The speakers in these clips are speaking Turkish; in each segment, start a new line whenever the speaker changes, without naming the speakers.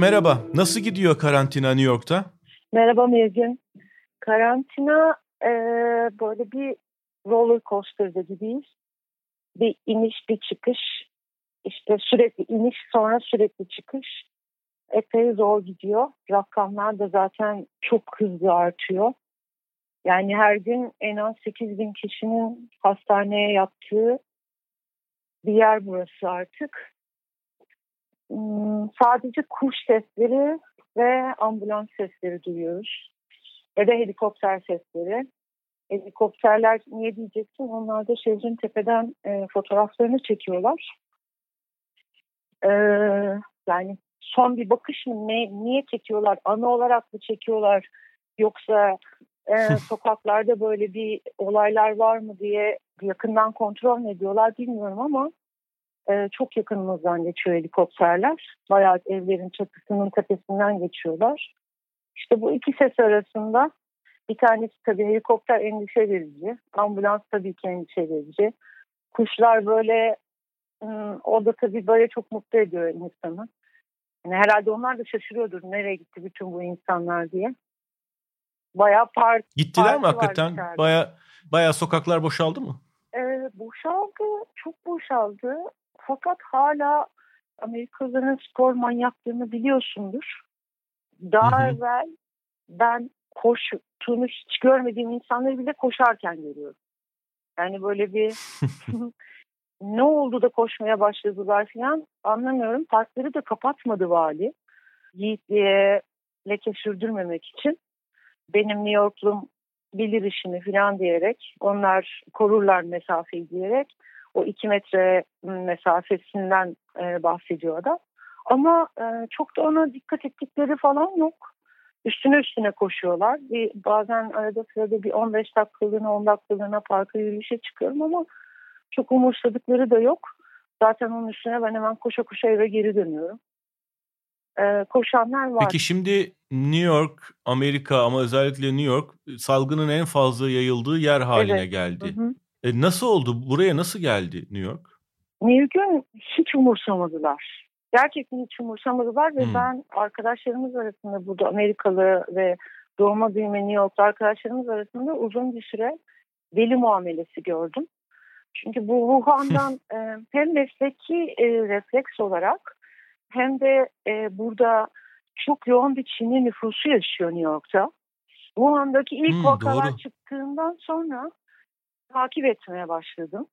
Merhaba. Nasıl gidiyor karantina New York'ta?
Merhaba Mezgin. Karantina e, böyle bir roller coaster'da gibiyiz. Bir iniş bir çıkış. İşte sürekli iniş sonra sürekli çıkış. Epey zor gidiyor. Rakamlar da zaten çok hızlı artıyor. Yani her gün en az 8 bin kişinin hastaneye yattığı bir yer burası artık. Hmm, sadece kuş sesleri ve ambulans sesleri duyuyoruz. Ya da helikopter sesleri. Helikopterler niye diyeceksin? Onlar da şehrin tepeden e, fotoğraflarını çekiyorlar. Ee, yani son bir bakış mı? Ne, niye çekiyorlar? Ana olarak mı çekiyorlar? Yoksa e, sokaklarda böyle bir olaylar var mı diye yakından kontrol ediyorlar bilmiyorum ama e, çok yakınımızdan geçiyor helikopterler. Bayağı evlerin çatısının tepesinden geçiyorlar. İşte bu iki ses arasında bir tanesi tabii helikopter endişe verici, ambulans tabii ki endişe verici. Kuşlar böyle o da tabii böyle çok mutlu ediyor insanı. Yani herhalde onlar da şaşırıyordur nereye gitti bütün bu insanlar diye. Bayağı park.
Gittiler mi hakikaten? Bayağı bayağı sokaklar boşaldı mı?
Ee, boşaldı, çok boşaldı. Fakat hala Amerikalıların spor manyaklığını biliyorsundur. Daha hı hı. evvel ben koştuğunu hiç görmediğim insanları bile koşarken görüyorum. Yani böyle bir ne oldu da koşmaya başladılar falan anlamıyorum. Parkları da kapatmadı vali. Yiğitliğe leke sürdürmemek için. Benim New York'lum bilir işini falan diyerek onlar korurlar mesafeyi diyerek o iki metre mesafesinden e, bahsediyor adam. Ama e, çok da ona dikkat ettikleri falan yok. Üstüne üstüne koşuyorlar. Bir, bazen arada sırada bir 15 dakikalığına 10 dakikalığına parka yürüyüşe çıkıyorum ama çok umursadıkları da yok. Zaten onun üstüne ben hemen koşa koşa eve geri dönüyorum. Ee, koşanlar var.
Peki şimdi New York, Amerika ama özellikle New York salgının en fazla yayıldığı yer haline evet. geldi. Hı hı. E, nasıl oldu? Buraya nasıl geldi New York?
New York'un hiç umursamadılar. Gerçekten hiç umursamadılar ve hmm. ben arkadaşlarımız arasında burada Amerikalı ve doğma büyüme New York'ta arkadaşlarımız arasında uzun bir süre deli muamelesi gördüm. Çünkü bu Wuhan'dan e, hem mesleki e, refleks olarak hem de e, burada çok yoğun bir Çinli nüfusu yaşıyor New York'ta. Wuhan'daki ilk hmm, vakalar doğru. çıktığından sonra takip etmeye başladım.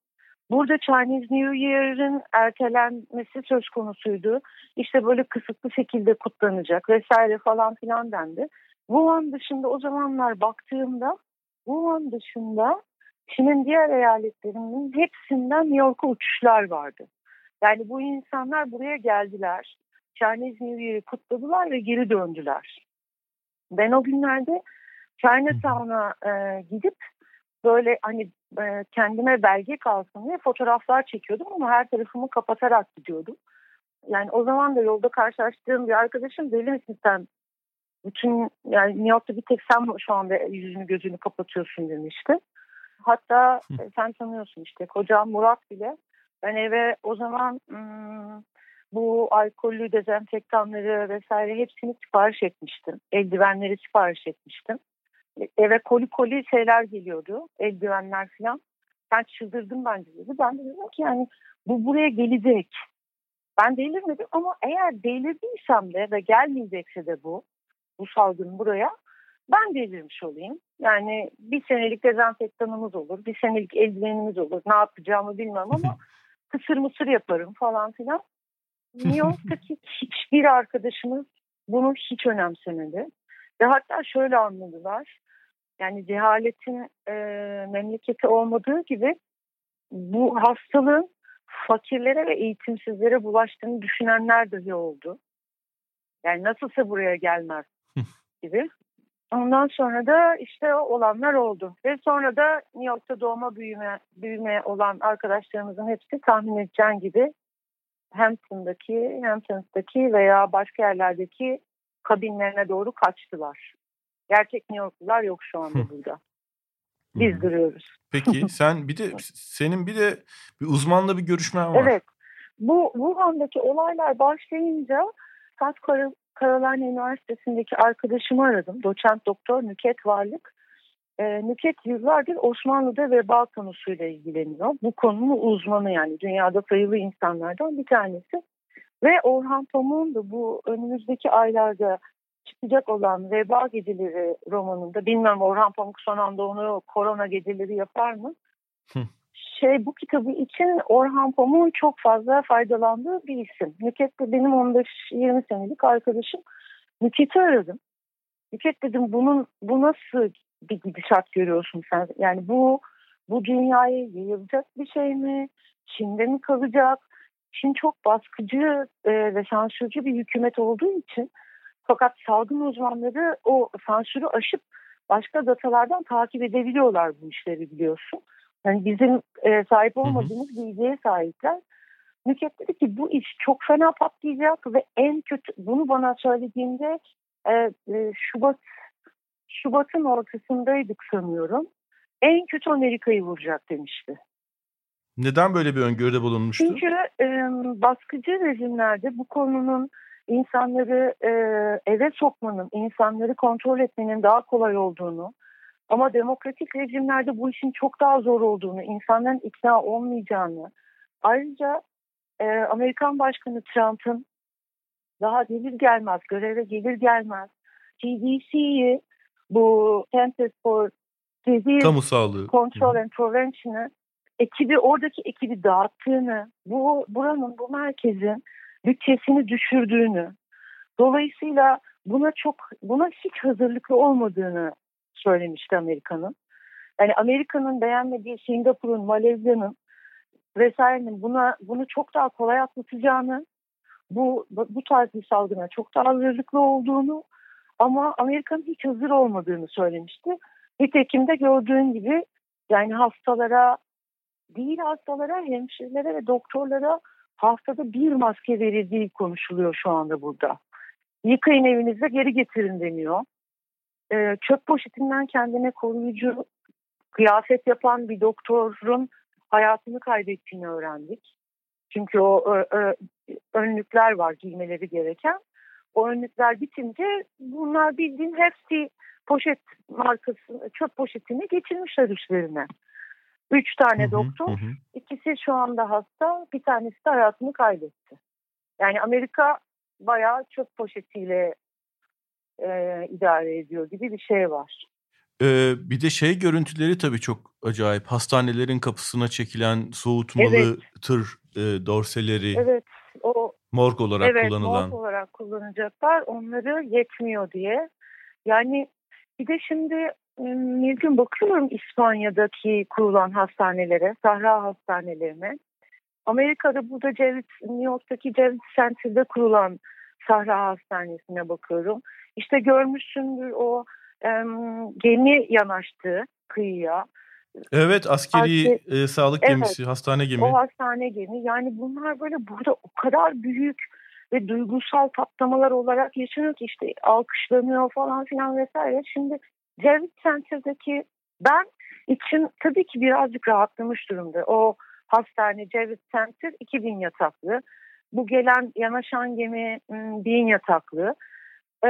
Burada Chinese New Year'ın ertelenmesi söz konusuydu. İşte böyle kısıtlı şekilde kutlanacak vesaire falan filan dendi. Wuhan dışında o zamanlar baktığımda Wuhan dışında Çin'in diğer eyaletlerinin hepsinden New York'a uçuşlar vardı. Yani bu insanlar buraya geldiler. Chinese New Year'ı kutladılar ve geri döndüler. Ben o günlerde Chinatown'a e, gidip böyle hani e, kendime belge kalsın diye fotoğraflar çekiyordum ama her tarafımı kapatarak gidiyordum. Yani o zaman da yolda karşılaştığım bir arkadaşım deli misin sen? Bütün yani New York'ta bir tek sen şu anda yüzünü gözünü kapatıyorsun demişti. Hatta e, sen tanıyorsun işte kocam Murat bile ben eve o zaman hmm, bu alkollü dezenfektanları vesaire hepsini sipariş etmiştim. Eldivenleri sipariş etmiştim eve koli koli şeyler geliyordu. Eldivenler falan. Ben çıldırdım bence dedi. Ben de dedim ki yani bu buraya gelecek. Ben delirmedim ama eğer delirdiysem de ve gelmeyecekse de bu, bu salgın buraya ben delirmiş olayım. Yani bir senelik dezenfektanımız olur, bir senelik eldivenimiz olur. Ne yapacağımı bilmem ama kısır mısır yaparım falan filan. New York'taki hiçbir arkadaşımız bunu hiç önemsemedi. Ve hatta şöyle anladılar yani cehaletin e, memleketi olmadığı gibi bu hastalığın fakirlere ve eğitimsizlere bulaştığını düşünenler dahi oldu. Yani nasılsa buraya gelmez gibi. Ondan sonra da işte olanlar oldu. Ve sonra da New York'ta doğma büyüme, büyüme olan arkadaşlarımızın hepsi tahmin edeceğin gibi Hampton'daki, Hamptons'daki veya başka yerlerdeki kabinlerine doğru kaçtılar. Gerçek New Yorklular yok şu anda burada. Biz duruyoruz.
Peki sen bir de senin bir de bir uzmanla bir görüşmen var.
Evet. Bu Wuhan'daki olaylar başlayınca South Carolina Üniversitesi'ndeki arkadaşımı aradım. Doçent doktor Nüket Varlık. E, Nüket yıllardır Osmanlı'da veba konusuyla ilgileniyor. Bu konunun uzmanı yani dünyada sayılı insanlardan bir tanesi. Ve Orhan Pamuk'un da bu önümüzdeki aylarda çıkacak olan Veba Geceleri romanında bilmem Orhan Pamuk son anda onu korona geceleri yapar mı? şey bu kitabı için Orhan Pamuk'un çok fazla faydalandığı bir isim. Nüket de benim 15-20 senelik arkadaşım. Nüket'i aradım. Nüket dedim bunun bu nasıl bir gidişat görüyorsun sen? Yani bu bu dünyaya yayılacak bir şey mi? Çin'de mi kalacak? Çin çok baskıcı ve sansürcü bir hükümet olduğu için fakat salgın uzmanları o sansürü aşıp başka datalardan takip edebiliyorlar bu işleri biliyorsun. Yani bizim e, sahip olmadığımız bilgiye sahipler. Nüket dedi ki bu iş çok fena patlayacak ve en kötü bunu bana söylediğinde e, e, Şubat Şubat'ın ortasındaydık sanıyorum. En kötü Amerika'yı vuracak demişti.
Neden böyle bir öngörüde bulunmuştu?
Çünkü e, baskıcı rejimlerde bu konunun insanları e, eve sokmanın, insanları kontrol etmenin daha kolay olduğunu ama demokratik rejimlerde bu işin çok daha zor olduğunu, insanların ikna olmayacağını, ayrıca e, Amerikan Başkanı Trump'ın daha gelir gelmez, göreve gelir gelmez CDC'yi bu Center for Disease
Kamu Sağlığı.
Control and Prevention'ı ekibi oradaki ekibi dağıttığını, bu buranın bu merkezin bütçesini düşürdüğünü, dolayısıyla buna çok buna hiç hazırlıklı olmadığını söylemişti Amerika'nın. Yani Amerika'nın beğenmediği Singapur'un, Malezya'nın vesairenin buna bunu çok daha kolay atlatacağını, bu bu tarz bir salgına çok daha hazırlıklı olduğunu ama Amerika'nın hiç hazır olmadığını söylemişti. Nitekim de gördüğün gibi yani hastalara değil hastalara, hemşirelere ve doktorlara haftada bir maske verildiği konuşuluyor şu anda burada. Yıkayın evinizde geri getirin deniyor. Ee, çöp poşetinden kendine koruyucu kıyafet yapan bir doktorun hayatını kaybettiğini öğrendik. Çünkü o ö, ö, önlükler var giymeleri gereken. O önlükler bitince bunlar bildiğin hepsi poşet markası, çöp poşetini geçirmişler üstlerine. Üç tane hı hı, doktor, hı. ikisi şu anda hasta, bir tanesi de hayatını kaybetti. Yani Amerika bayağı çöp poşetiyle e, idare ediyor gibi bir şey var.
Ee, bir de şey görüntüleri tabii çok acayip. Hastanelerin kapısına çekilen soğutmalı evet. tır e, dorseleri.
Evet. O
morg olarak
evet,
kullanılan.
morg olarak kullanacaklar. Onları yetmiyor diye. Yani bir de şimdi Nilgün bakıyorum İspanya'daki kurulan hastanelere, Sahra hastanelerine. Amerika'da burada Ceviz, New York'taki Ceviz Center'da kurulan Sahra Hastanesi'ne bakıyorum. İşte görmüşsündür o e, gemi yanaştı kıyıya.
Evet askeri Asker, e, sağlık evet, gemisi, hastane gemi.
O hastane gemi. Yani bunlar böyle burada o kadar büyük ve duygusal patlamalar olarak yaşanıyor ki işte alkışlanıyor falan filan vesaire. Şimdi Cevit Center'daki ben için tabii ki birazcık rahatlamış durumda. O hastane Cevit Center 2000 yataklı. Bu gelen yanaşan gemi 1000 yataklı. E,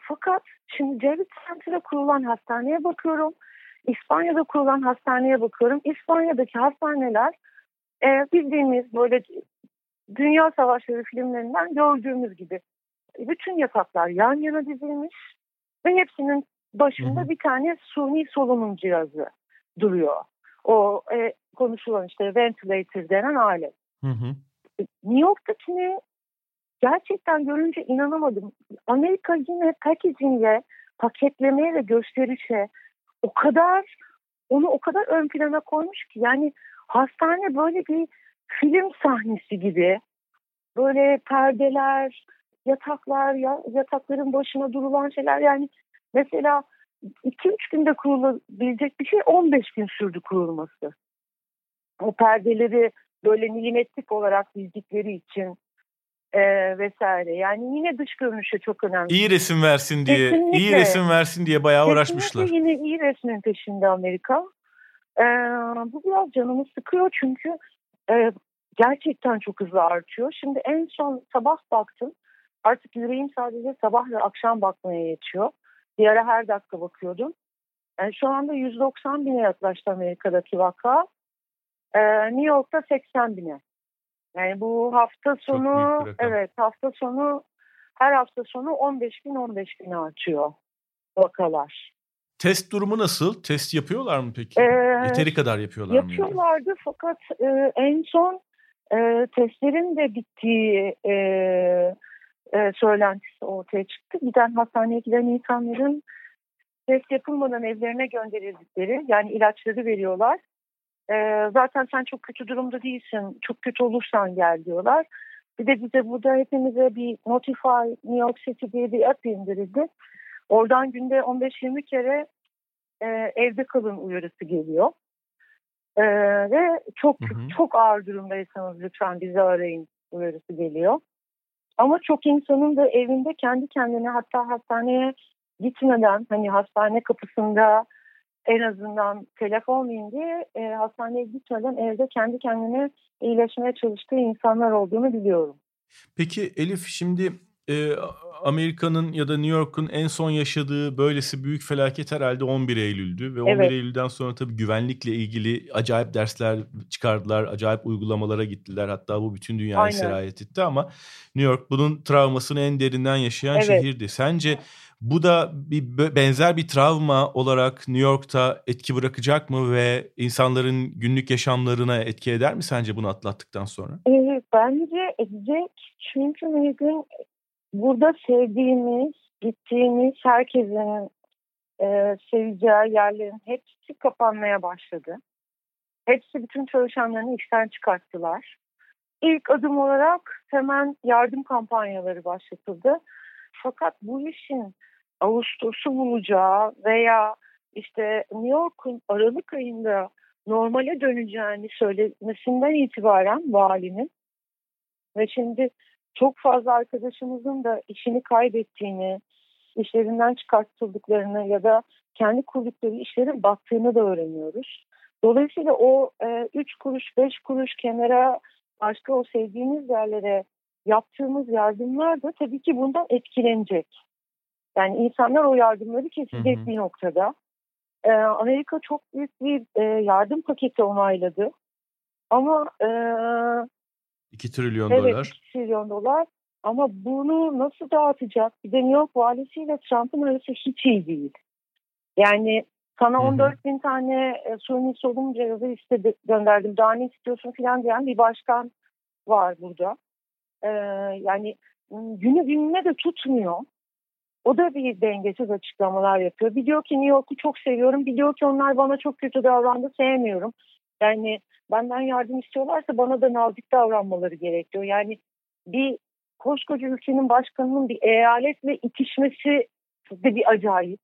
fakat şimdi Cevit Center'a kurulan hastaneye bakıyorum. İspanya'da kurulan hastaneye bakıyorum. İspanya'daki hastaneler e, bildiğimiz böyle Dünya Savaşları filmlerinden gördüğümüz gibi bütün yataklar yan yana dizilmiş ve hepsinin başında hı hı. bir tane suni solunum cihazı duruyor. O e, konuşulan işte ventilator denen alet. Hı hı. New York'takini gerçekten görünce inanamadım. Amerika yine packaging'e, paketlemeye ve gösterişe o kadar onu o kadar ön plana koymuş ki yani hastane böyle bir film sahnesi gibi böyle perdeler, yataklar, yatakların başına durulan şeyler yani mesela 2-3 günde kurulabilecek bir şey 15 gün sürdü kurulması. O perdeleri böyle milimetrik olarak bildikleri için e, vesaire. Yani yine dış görünüşe çok önemli.
İyi resim versin diye, Kesinlikle. iyi resim versin diye bayağı Kesinlikle uğraşmışlar.
yine iyi resmin peşinde Amerika. E, bu biraz canımı sıkıyor çünkü e, gerçekten çok hızlı artıyor. Şimdi en son sabah baktım Artık yüreğim sadece sabah ve akşam bakmaya yetiyor. Bir ara her dakika bakıyordum. Yani şu anda 190 bine yaklaştı Amerika'daki vaka. Ee, New York'ta 80 bine. Yani bu hafta sonu evet hafta sonu her hafta sonu 15 bin 15 bin artıyor vakalar.
Test durumu nasıl? Test yapıyorlar mı peki? Ee, Yeteri kadar yapıyorlar
mı? Yapıyorlardı fakat e, en son e, testlerin de bittiği e, e, söylentisi ortaya çıktı. Giden hastaneye giden insanların test yapılmadan evlerine gönderildikleri yani ilaçları veriyorlar. E, zaten sen çok kötü durumda değilsin, çok kötü olursan gel diyorlar. Bir de bize burada hepimize bir Notify New York City diye bir app indirildi. Oradan günde 15-20 kere e, evde kalın uyarısı geliyor. E, ve çok hı hı. çok ağır durumdaysanız lütfen bizi arayın uyarısı geliyor. Ama çok insanın da evinde kendi kendine hatta hastaneye gitmeden hani hastane kapısında en azından telefon indi e, hastaneye gitmeden evde kendi kendine iyileşmeye çalıştığı insanlar olduğunu biliyorum.
Peki Elif şimdi e, Amerika'nın ya da New York'un en son yaşadığı böylesi büyük felaket herhalde 11 Eylül'dü ve 11 evet. Eylül'den sonra tabii güvenlikle ilgili acayip dersler çıkardılar, acayip uygulamalara gittiler. Hatta bu bütün dünyaya Aynen. sirayet etti ama New York bunun travmasını en derinden yaşayan evet. şehirdi. Sence bu da bir benzer bir travma olarak New York'ta etki bırakacak mı ve insanların günlük yaşamlarına etki eder mi sence bunu atlattıktan sonra?
Evet, bence edecek. Çünkü bir gün burada sevdiğimiz, gittiğimiz herkesin e, seveceği yerlerin hepsi kapanmaya başladı. Hepsi bütün çalışanlarını işten çıkarttılar. İlk adım olarak hemen yardım kampanyaları başlatıldı. Fakat bu işin Ağustos'u bulacağı veya işte New York'un Aralık ayında normale döneceğini söylemesinden itibaren valinin ve şimdi çok fazla arkadaşımızın da işini kaybettiğini, işlerinden çıkartıldıklarını ya da kendi kurdukları işlerin battığını da öğreniyoruz. Dolayısıyla o 3 e, kuruş, 5 kuruş kenara başka o sevdiğimiz yerlere yaptığımız yardımlar da tabii ki bundan etkilenecek. Yani insanlar o yardımları kesecek hı hı. bir noktada. Ee, Amerika çok büyük bir e, yardım paketi onayladı. Ama e,
2 trilyon
evet,
dolar.
2 trilyon dolar. Ama bunu nasıl dağıtacak? Bir de New York valisiyle Trump'ın arası hiç iyi değil. Yani sana 14 bin tane e, suni solunum cihazı istedi, gönderdim. Daha ne istiyorsun falan diyen bir başkan var burada. Ee, yani günü gününe de tutmuyor. O da bir dengesiz açıklamalar yapıyor. Biliyor ki New York'u çok seviyorum. Biliyor ki onlar bana çok kötü davrandı, sevmiyorum. Yani benden yardım istiyorlarsa bana da nazik davranmaları gerekiyor. Yani bir koskoca ülkenin başkanının bir eyaletle itişmesi de bir acayip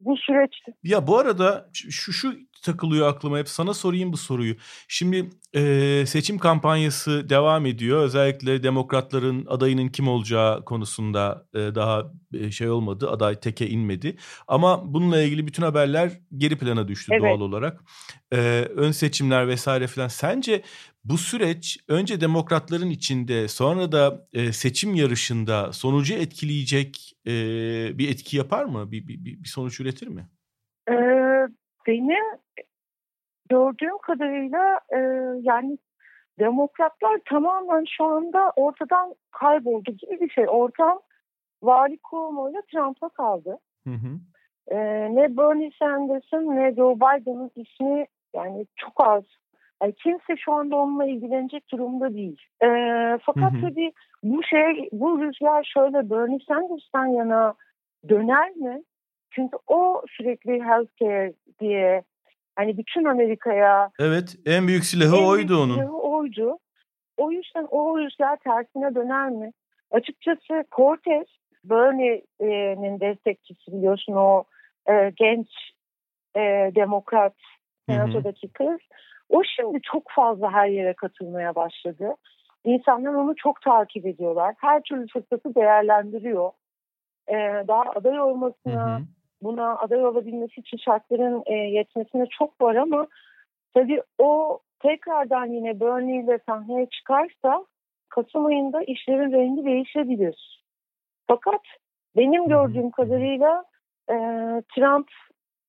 bu süreçte.
Ya bu arada şu şu takılıyor aklıma hep sana sorayım bu soruyu. Şimdi e, seçim kampanyası devam ediyor. Özellikle demokratların adayının kim olacağı konusunda e, daha e, şey olmadı. Aday teke inmedi. Ama bununla ilgili bütün haberler geri plana düştü evet. doğal olarak. E, ön seçimler vesaire filan. Sence bu süreç önce demokratların içinde sonra da e, seçim yarışında sonucu etkileyecek e, bir etki yapar mı? Bir, bir, bir sonuç üretir mi?
Ee, benim gördüğüm kadarıyla e, yani demokratlar tamamen şu anda ortadan kayboldu gibi bir şey. Ortam Vali Cuomo ile Trump'a kaldı. Hı hı. E, ne Bernie Sanders'ın ne Joe Biden'ın ismi yani çok az yani kimse şu anda onunla ilgilenecek durumda değil. E, fakat hı hı. tabii bu şey, bu rüzgar şöyle Bernie Sanders'tan yana döner mi? Çünkü o sürekli healthcare diye hani bütün Amerika'ya
Evet, en büyük silahı en oydu büyük onun.
Silahı oydu. O yüzden o rüzgar tersine döner mi? Açıkçası Cortez, Bernie'nin destekçisi biliyorsun o e, genç e, demokrat senatodaki kız. O şimdi çok fazla her yere katılmaya başladı. İnsanlar onu çok takip ediyorlar. Her türlü fırsatı değerlendiriyor. Ee, daha aday olmasına, hı hı. Buna aday olabilmesi için şartların e, yetmesine çok var ama tabii o tekrardan yine Bernie ile sahneye çıkarsa Kasım ayında işlerin rengi değişebilir. Fakat benim gördüğüm kadarıyla e, Trump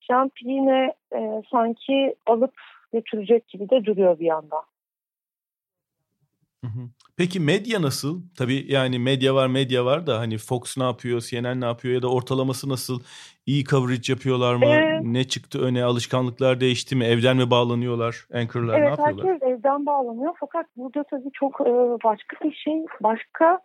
Trump yine e, sanki alıp götürecek gibi de duruyor bir yandan.
Peki medya nasıl? Tabii yani medya var medya var da hani Fox ne yapıyor, CNN ne yapıyor ya da ortalaması nasıl? İyi coverage yapıyorlar mı? Ee, ne çıktı öne? Alışkanlıklar değişti mi? Evden mi bağlanıyorlar? Anchor'lar
evet,
ne yapıyorlar?
Evet herkes evden bağlanıyor fakat burada tabii çok e, başka bir şey, başka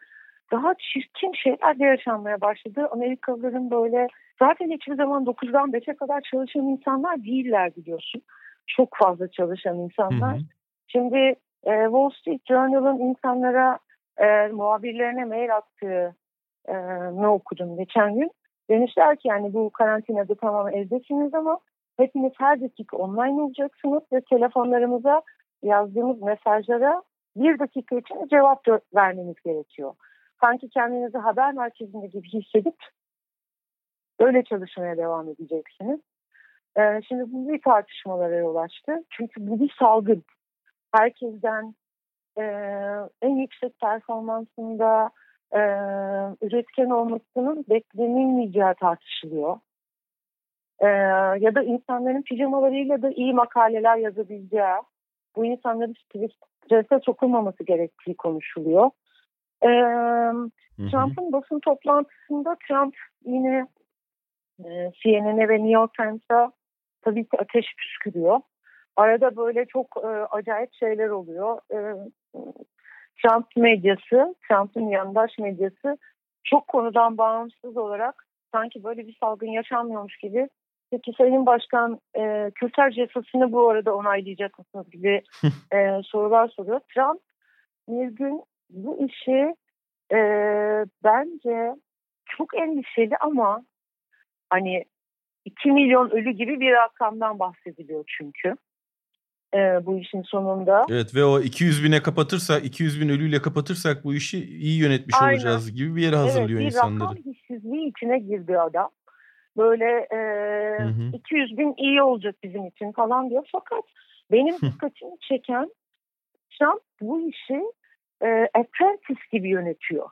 daha çirkin şeyler de yaşanmaya başladı. Amerikalıların böyle zaten hiçbir zaman 9'dan 5'e kadar çalışan insanlar değiller biliyorsun. Çok fazla çalışan insanlar. Hı hı. Şimdi e, Wall Street Journal'ın insanlara e, muhabirlerine mail attığı e, ne okudum geçen gün. Demişler ki yani bu karantinada tamam evdesiniz ama hepiniz her dakika online olacaksınız ve telefonlarımıza yazdığımız mesajlara bir dakika içinde cevap vermeniz gerekiyor sanki kendinizi haber merkezinde gibi hissedip öyle çalışmaya devam edeceksiniz. Ee, şimdi bu bir tartışmalara yol açtı. Çünkü bu bir salgın. Herkesten e, en yüksek performansında e, üretken olmasının beklenilmeyeceği tartışılıyor. E, ya da insanların pijamalarıyla da iyi makaleler yazabileceği, bu insanların strese sokulmaması gerektiği konuşuluyor. Ee, Trump'ın basın toplantısında Trump yine e, CNN'e ve New York Times'a tabii ki ateş püskürüyor. Arada böyle çok e, acayip şeyler oluyor. E, Trump medyası, Trump'ın yandaş medyası çok konudan bağımsız olarak sanki böyle bir salgın yaşanmıyormuş gibi Peki Sayın Başkan e, Kürtaj yasasını bu arada onaylayacak mısınız gibi e, sorular soruyor. Trump bir gün bu işi e, bence çok endişeli ama hani 2 milyon ölü gibi bir rakamdan bahsediliyor çünkü e, bu işin sonunda.
Evet ve o 200 bine kapatırsak 200 bin ölüyle kapatırsak bu işi iyi yönetmiş Aynen. olacağız gibi bir yere hazırlıyor evet, bir insanları.
Evet bir rakam hissizliği içine girdi adam. Böyle e, hı hı. 200 bin iyi olacak bizim için falan diyor. Fakat benim dikkatimi çeken Trump bu işi e, apprentice gibi yönetiyor.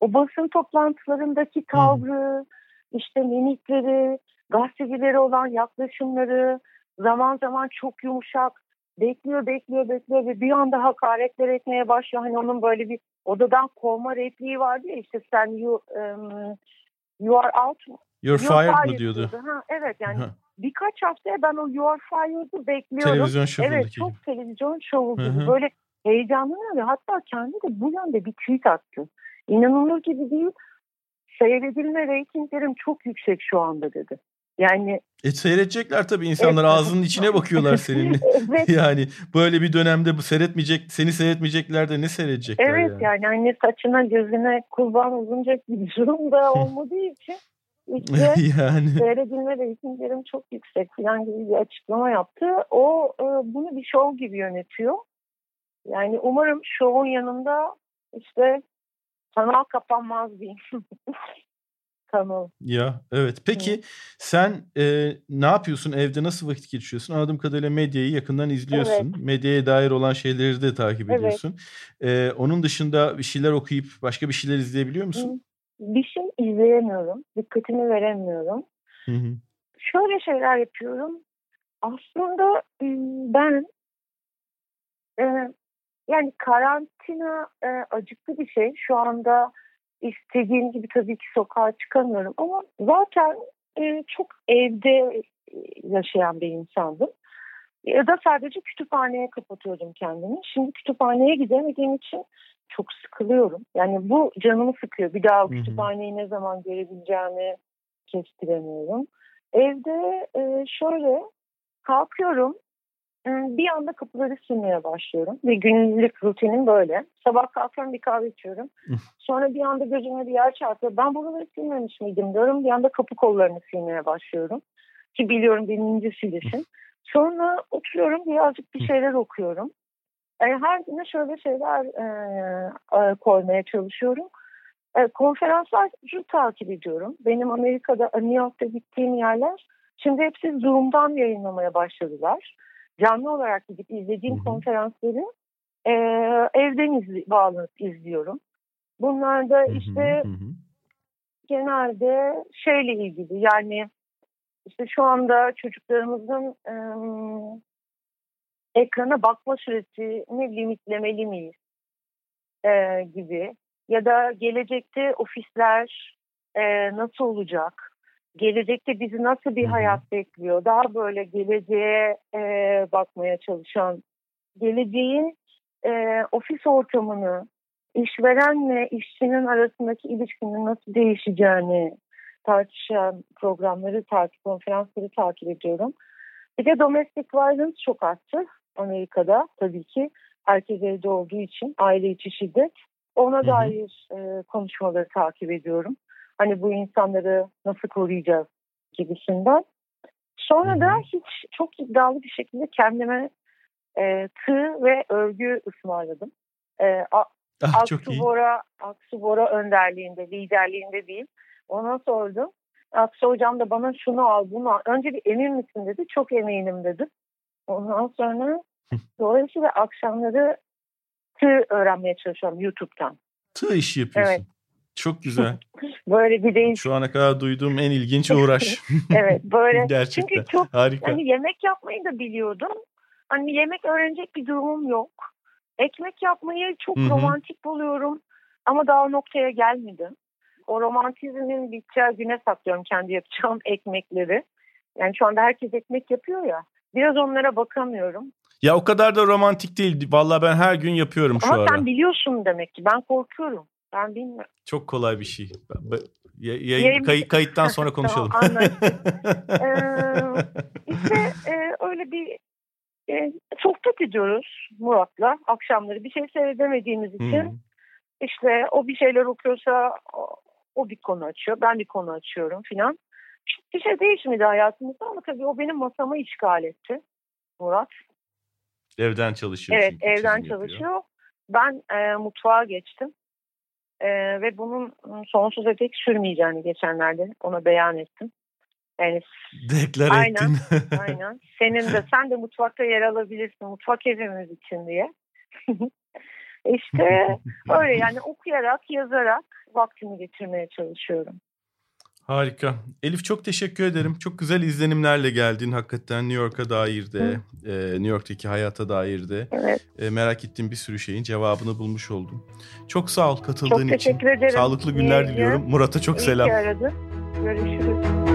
O basın toplantılarındaki tavrı, işte mimikleri, gazetecileri olan yaklaşımları zaman zaman çok yumuşak, bekliyor, bekliyor, bekliyor ve bir anda hakaretler etmeye başlıyor. Hani onun böyle bir odadan kovma repliği vardı ya işte sen you, um, you are out
You're, You're fired, fired mı diyordu? diyordu.
Ha, evet yani birkaç haftaya ben o You are fired'ı bekliyorum.
Televizyon şovundaki
Evet çok televizyon şovu gibi. Böyle heyecanlanıyor hatta kendi de bu yönde bir tweet attı. İnanılır gibi değil. Seyredilme reytinglerim çok yüksek şu anda dedi. Yani
e seyredecekler tabii insanlar evet. ağzının içine bakıyorlar senin. evet. Yani böyle bir dönemde bu seyretmeyecek, seni seyretmeyecekler de ne seyredecekler
Evet yani, yani hani saçına gözüne kurban olunacak bir durum da olmadığı için işte yani. seyredilme reytinglerim çok yüksek falan gibi bir açıklama yaptı. O e, bunu bir show gibi yönetiyor. Yani umarım şovun yanında işte kanal kapanmaz diyeyim. Kanal.
Ya evet. Peki Hı. sen e, ne yapıyorsun? Evde nasıl vakit geçiriyorsun? Anladığım kadarıyla medyayı yakından izliyorsun. Evet. Medyaya dair olan şeyleri de takip evet. ediyorsun. E, onun dışında bir şeyler okuyup başka bir şeyler izleyebiliyor musun?
Bir şey izleyemiyorum. Dikkatimi veremiyorum. Hı hı. Şöyle şeyler yapıyorum. Aslında ben e, yani karantina e, acıklı bir şey. Şu anda istediğim gibi tabii ki sokağa çıkamıyorum ama zaten e, çok evde e, yaşayan bir insandım. Ya da sadece kütüphaneye kapatıyordum kendimi. Şimdi kütüphaneye gidemediğim için çok sıkılıyorum. Yani bu canımı sıkıyor. Bir daha kütüphaneyi ne zaman görebileceğimi kestiremiyorum. Evde e, şöyle kalkıyorum bir anda kapıları silmeye başlıyorum. Ve günlük rutinim böyle. Sabah kalkıyorum bir kahve içiyorum. Sonra bir anda gözüme bir yer çarpıyor. Ben buraları silmemiş miydim diyorum. Bir anda kapı kollarını silmeye başlıyorum. Ki biliyorum birinci silişim. Sonra oturuyorum birazcık bir şeyler okuyorum. E, her güne şöyle şeyler e, e, koymaya çalışıyorum. E, konferansları takip ediyorum. Benim Amerika'da New York'ta gittiğim yerler şimdi hepsi Zoom'dan yayınlamaya başladılar canlı olarak gidip izlediğim konferansları e, evden izli, bağlanıp izliyorum. Bunlar da işte genelde şeyle ilgili yani işte şu anda çocuklarımızın e, ekrana bakma süresini limitlemeli miyiz e, gibi ya da gelecekte ofisler e, nasıl olacak? Gelecekte bizi nasıl bir hayat bekliyor? Daha böyle geleceğe e, bakmaya çalışan, geleceğin e, ofis ortamını, işverenle işçinin arasındaki ilişkinin nasıl değişeceğini tartışan programları takip, konferansları takip ediyorum. Bir de domestic violence çok arttı Amerika'da tabii ki. Herkes evde olduğu için aile içi şiddet. Ona Hı-hı. dair e, konuşmaları takip ediyorum. Hani bu insanları nasıl koruyacağız gibisinden. Sonra da hiç çok iddialı bir şekilde kendime e, tığ ve örgü ısmarladım. E,
Ah, iyi.
Bora, Aksu Bora önderliğinde, liderliğinde değil. Ona sordum. Aksu hocam da bana şunu al, bunu al. Önce bir emin misin dedi. Çok eminim dedim. Ondan sonra dolayısıyla akşamları tığ öğrenmeye çalışıyorum YouTube'dan.
Tığ işi yapıyorsun. Evet. Çok güzel.
böyle bir değil.
Şu ana kadar duyduğum en ilginç uğraş.
evet böyle.
Gerçekten
Çünkü çok
harika.
Hani yemek yapmayı da biliyordum. Hani yemek öğrenecek bir durumum yok. Ekmek yapmayı çok Hı-hı. romantik buluyorum ama daha noktaya gelmedim. O romantizmin biteceği güne saklıyorum kendi yapacağım ekmekleri. Yani şu anda herkes ekmek yapıyor ya. Biraz onlara bakamıyorum.
Ya o kadar da romantik değil. Vallahi ben her gün yapıyorum
Ama
şu ara.
Ama sen biliyorsun demek ki. Ben korkuyorum. Ben bilmiyorum.
Çok kolay bir şey. Yayın. Kay, kayıttan sonra konuşalım.
tamam, ee, işte e, öyle bir e, sohbet ediyoruz Murat'la akşamları. Bir şey seyredemediğimiz için hmm. işte o bir şeyler okuyorsa o, o bir konu açıyor. Ben bir konu açıyorum filan. Bir şey değişmedi hayatımızda ama tabii o benim masamı işgal etti Murat.
Evden çalışıyor.
Evet evden çalışıyor. Yapıyor. Ben e, mutfağa geçtim. E, ve bunun sonsuza dek sürmeyeceğini geçenlerde ona beyan ettim.
Yani Deklar aynen, ettin.
aynen. Senin de sen de mutfakta yer alabilirsin. Mutfak evimiz için diye. İşte öyle yani okuyarak, yazarak vaktimi geçirmeye çalışıyorum.
Harika. Elif çok teşekkür ederim. Çok güzel izlenimlerle geldin hakikaten New York'a dair de, e, New York'taki hayata dair de.
Evet.
E, merak ettiğim bir sürü şeyin cevabını bulmuş oldum. Çok sağ ol katıldığın
çok
için.
Çok teşekkür ederim.
Sağlıklı günler İyi diliyorum. Murat'a çok
İyi
selam.
İyi ki aradın. Görüşürüz.